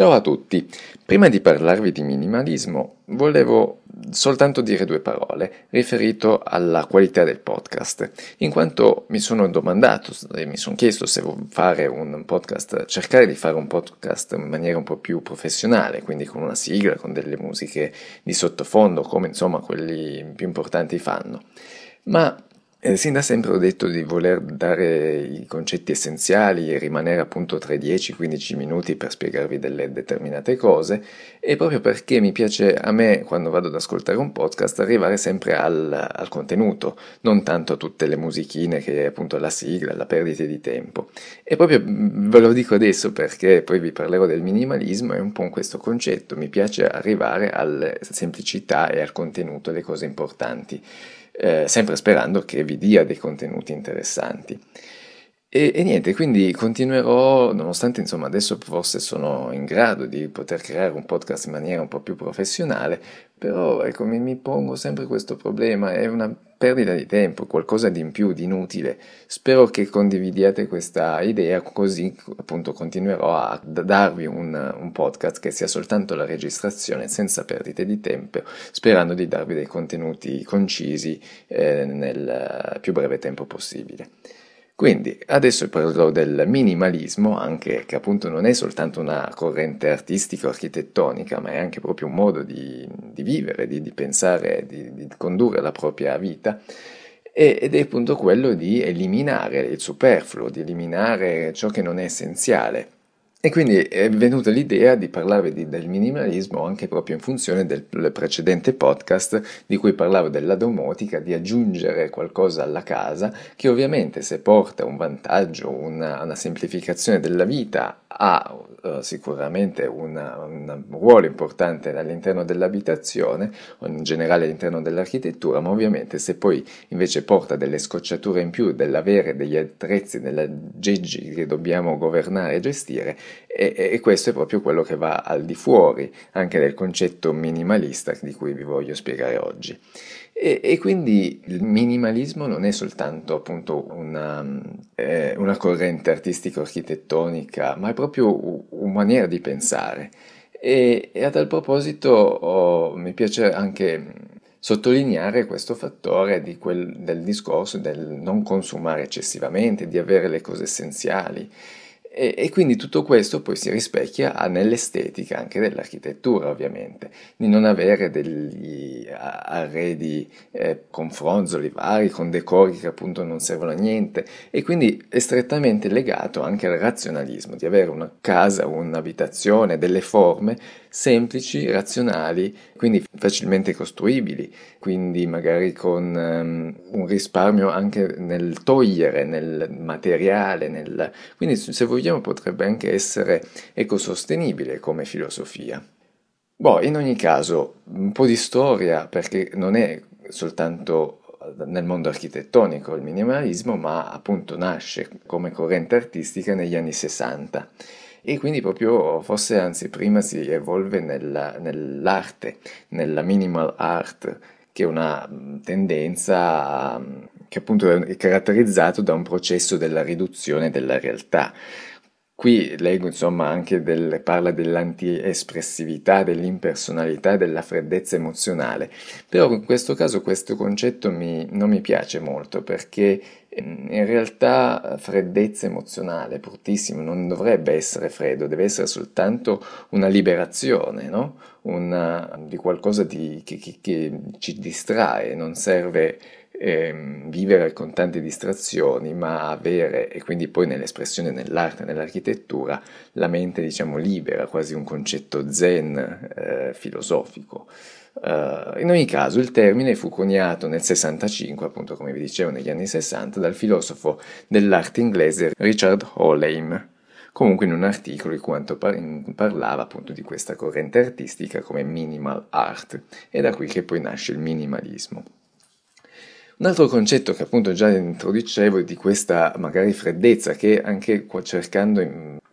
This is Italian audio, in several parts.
Ciao a tutti, prima di parlarvi di minimalismo volevo soltanto dire due parole riferito alla qualità del podcast, in quanto mi sono domandato e mi sono chiesto se fare un podcast, cercare di fare un podcast in maniera un po' più professionale, quindi con una sigla, con delle musiche di sottofondo, come insomma quelli più importanti fanno. Ma eh, sin da sempre ho detto di voler dare i concetti essenziali e rimanere appunto tra i 10 15 minuti per spiegarvi delle determinate cose e proprio perché mi piace a me quando vado ad ascoltare un podcast arrivare sempre al, al contenuto, non tanto a tutte le musichine che è appunto la sigla, la perdita di tempo. E proprio mm, ve lo dico adesso perché poi vi parlerò del minimalismo e un po' questo concetto, mi piace arrivare alla semplicità e al contenuto, le cose importanti eh, sempre sperando che vi dia dei contenuti interessanti. E, e, niente, quindi continuerò, nonostante insomma adesso forse sono in grado di poter creare un podcast in maniera un po' più professionale, però ecco mi, mi pongo sempre questo problema, è una perdita di tempo, qualcosa di in più, di inutile. Spero che condividiate questa idea, così appunto continuerò a darvi un, un podcast che sia soltanto la registrazione senza perdite di tempo, sperando di darvi dei contenuti concisi eh, nel più breve tempo possibile. Quindi adesso parlerò del minimalismo, anche che appunto non è soltanto una corrente artistica o architettonica, ma è anche proprio un modo di, di vivere, di, di pensare, di, di, condurre la propria vita. Ed è appunto quello di eliminare il superfluo, di eliminare ciò che non è essenziale e quindi è venuta l'idea di parlarvi di, del minimalismo anche proprio in funzione del, del, precedente podcast di cui parlavo della domotica, di aggiungere qualcosa alla casa che ovviamente se porta un vantaggio, una, una semplificazione della vita ha uh, sicuramente una, un ruolo importante all'interno dell'abitazione o in generale all'interno dell'architettura, ma ovviamente se poi invece porta delle scocciature in più dell'avere degli attrezzi, della geggi che dobbiamo governare e gestire, e, e, questo è proprio quello che va al di fuori anche del concetto minimalista di cui vi voglio spiegare oggi. E, e quindi il minimalismo non è soltanto appunto una, eh, una corrente artistico-architettonica, ma è proprio una maniera di pensare. E, e a tal proposito oh, mi piace anche sottolineare questo fattore quel, del discorso del non consumare eccessivamente, di avere le cose essenziali e, e, quindi tutto questo poi si rispecchia nell'estetica anche dell'architettura, ovviamente, di non avere degli arredi eh, con fronzoli vari, con decori che appunto non servono a niente, e quindi è strettamente legato anche al razionalismo, di avere una casa, un'abitazione, delle forme semplici, razionali, quindi facilmente costruibili, quindi magari con um, un risparmio anche nel togliere, nel materiale, nel... quindi se vogliamo potrebbe anche essere ecosostenibile come filosofia. Boh, in ogni caso, un po' di storia perché non è soltanto nel mondo architettonico il minimalismo, ma appunto nasce come corrente artistica negli anni 60 e quindi proprio forse anzi prima si evolve nella, nell'arte, nella minimal art, che è una tendenza che appunto è caratterizzato da un processo della riduzione della realtà. Qui leggo insomma anche del, parla dell'anti-espressività, dell'impersonalità della freddezza emozionale, però in questo caso questo concetto mi, non mi piace molto perché ehm, in realtà freddezza emozionale, bruttissimo, non dovrebbe essere freddo, deve essere soltanto una liberazione, no? una, di qualcosa di, che, che, che ci distrae, non serve eh, vivere con tante distrazioni, ma avere, e quindi poi nell'espressione nell'arte, nell'architettura, la mente diciamo libera, quasi un concetto zen eh, filosofico. Uh, in ogni caso il termine fu coniato nel 65, appunto come vi dicevo negli anni 60, dal filosofo dell'arte inglese Richard Hollheim, comunque in un articolo in quanto par- parlava appunto di questa corrente artistica come minimal art, e da qui che poi nasce il minimalismo. Un altro concetto che appunto già introducevo di questa magari freddezza che anche cercando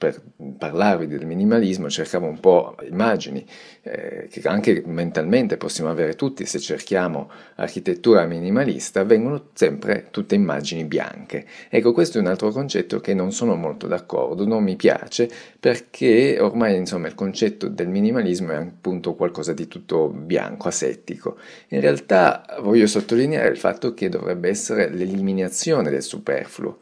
per parlarvi del minimalismo cercavo un po' immagini eh, che anche mentalmente possiamo avere tutti se cerchiamo architettura minimalista, vengono sempre tutte immagini bianche. Ecco, questo è un altro concetto che non sono molto d'accordo, non mi piace perché ormai insomma il concetto del minimalismo è appunto qualcosa di tutto bianco, asettico. In realtà voglio sottolineare il fatto che dovrebbe essere l'eliminazione del superfluo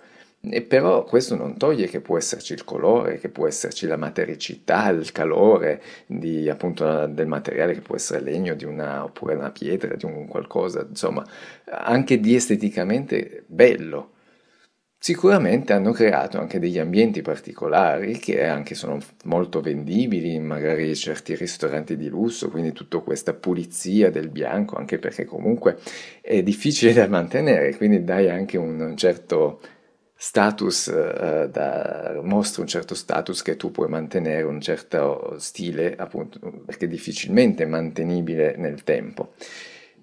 e però questo non toglie che può esserci il colore, che può esserci la matericità, il calore di, appunto, del materiale che può essere legno di una, oppure una pietra, di un qualcosa, insomma, anche di esteticamente bello. Sicuramente hanno creato anche degli ambienti particolari che anche sono molto vendibili, magari certi ristoranti di lusso, quindi tutta questa pulizia del bianco, anche perché comunque è difficile da mantenere, quindi dai anche un certo status, eh, da, mostra un certo status che tu puoi mantenere, un certo stile, appunto, perché è difficilmente mantenibile nel tempo.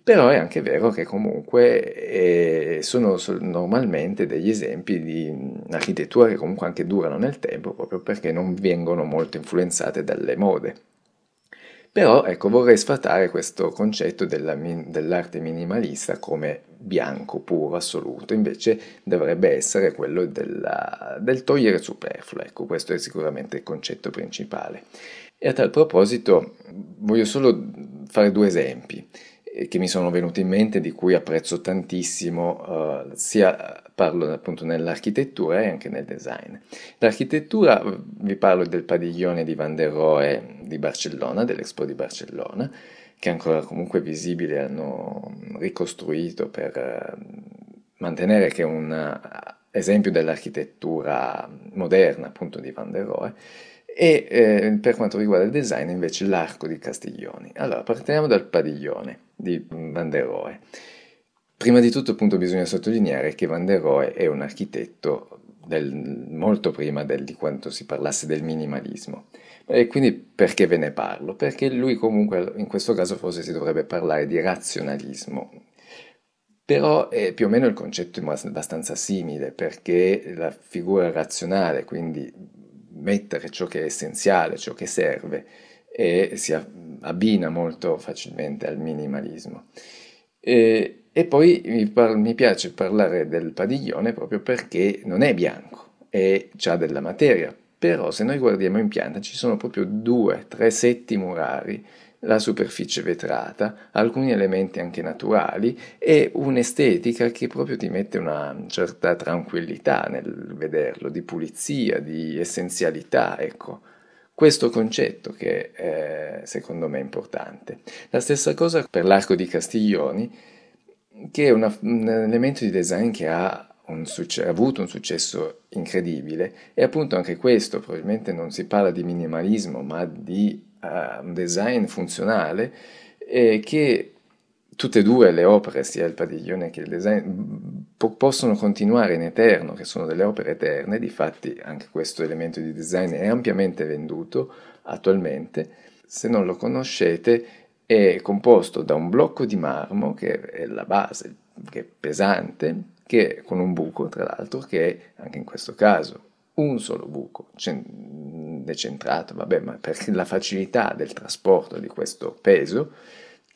Però è anche vero che comunque eh, sono normalmente degli esempi di architetture che comunque anche durano nel tempo proprio perché non vengono molto influenzate dalle mode. Però ecco, vorrei sfatare questo concetto della, dell'arte minimalista come bianco, puro, assoluto, invece dovrebbe essere quello della, del togliere superfluo, ecco, questo è sicuramente il concetto principale. E a tal proposito voglio solo fare due esempi che mi sono venuti in mente, di cui apprezzo tantissimo, uh, sia parlo appunto nell'architettura e anche nel design. L'architettura, vi parlo del padiglione di Van der Rohe di Barcellona, dell'Expo di Barcellona, che è ancora comunque visibile, hanno ricostruito per uh, mantenere che è un esempio dell'architettura moderna appunto di Van der Rohe e eh, per quanto riguarda il design invece l'arco di Castiglioni. Allora, partiamo dal padiglione di Van der Rohe. Prima di tutto appunto bisogna sottolineare che Van der Rohe è un architetto del, molto prima del, di quanto si parlasse del minimalismo. E quindi perché ve ne parlo? Perché lui comunque in questo caso forse si dovrebbe parlare di razionalismo. Però è più o meno il concetto è abbastanza simile perché la figura razionale, quindi mettere ciò che è essenziale, ciò che serve e si abbina molto facilmente al minimalismo. E, e poi mi, par- mi, piace parlare del padiglione proprio perché non è bianco, è già della materia, però se noi guardiamo in pianta ci sono proprio due, tre setti murari la superficie vetrata, alcuni elementi anche naturali e un'estetica che proprio ti mette una certa tranquillità nel vederlo, di pulizia, di essenzialità, ecco. Questo concetto che è, secondo me è importante. La stessa cosa per l'arco di Castiglioni, che è una, un elemento di design che ha un succe- avuto un successo incredibile e appunto anche questo probabilmente non si parla di minimalismo ma di uh, un design funzionale e che tutte e due le opere, sia il padiglione che il design, po- possono continuare in eterno, che sono delle opere eterne, difatti anche questo elemento di design è ampiamente venduto attualmente. Se non lo conoscete, è composto da un blocco di marmo che è la base, che è pesante, che con un buco tra l'altro, che è anche in questo caso un solo buco, decentrato, vabbè, ma per la facilità del trasporto di questo peso,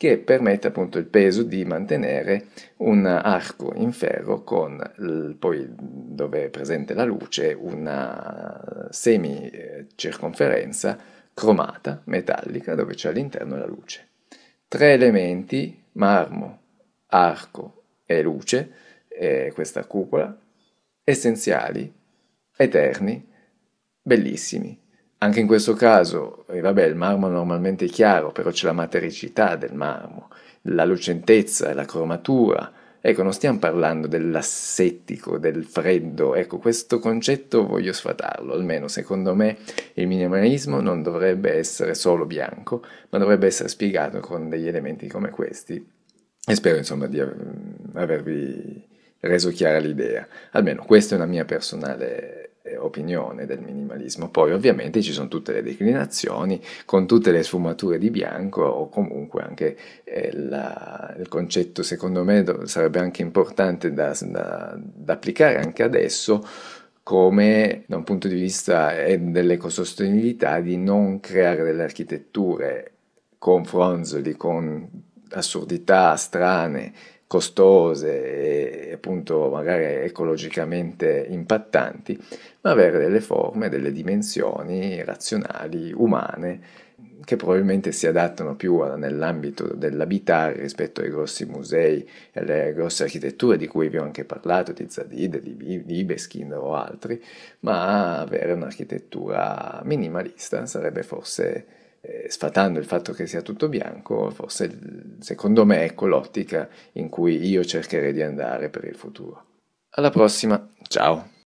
che permette appunto il peso di mantenere un arco in ferro con poi dove è presente la luce una semi circonferenza cromata metallica dove c'è all'interno la luce. Tre elementi, marmo, arco e luce, e questa cupola, essenziali, eterni, bellissimi. Anche in questo caso, eh, vabbè, il marmo normalmente è chiaro, però c'è la matericità del marmo, la lucentezza la cromatura. Ecco, non stiamo parlando dell'assettico, del freddo, ecco, questo concetto voglio sfatarlo, almeno secondo me il minimalismo non dovrebbe essere solo bianco, ma dovrebbe essere spiegato con degli elementi come questi. E spero insomma di avervi reso chiara l'idea. Almeno questa è una mia personale opinione del minimalismo. Poi ovviamente ci sono tutte le declinazioni con tutte le sfumature di bianco o comunque anche eh, la, il concetto secondo me sarebbe anche importante da, da, da applicare anche adesso come da un punto di vista dell'ecosostenibilità di non creare delle architetture con fronzoli, con assurdità strane, costose e appunto magari ecologicamente impattanti, ma avere delle forme, delle dimensioni razionali, umane, che probabilmente si adattano più nell'ambito dell'abitare rispetto ai grossi musei e alle grosse architetture di cui vi ho anche parlato, di Zadid, di, di Ibeskin o altri, ma avere un'architettura minimalista sarebbe forse sfatando il fatto che sia tutto bianco, forse secondo me ecco l'ottica in cui io cercherei di andare per il futuro. Alla prossima, ciao!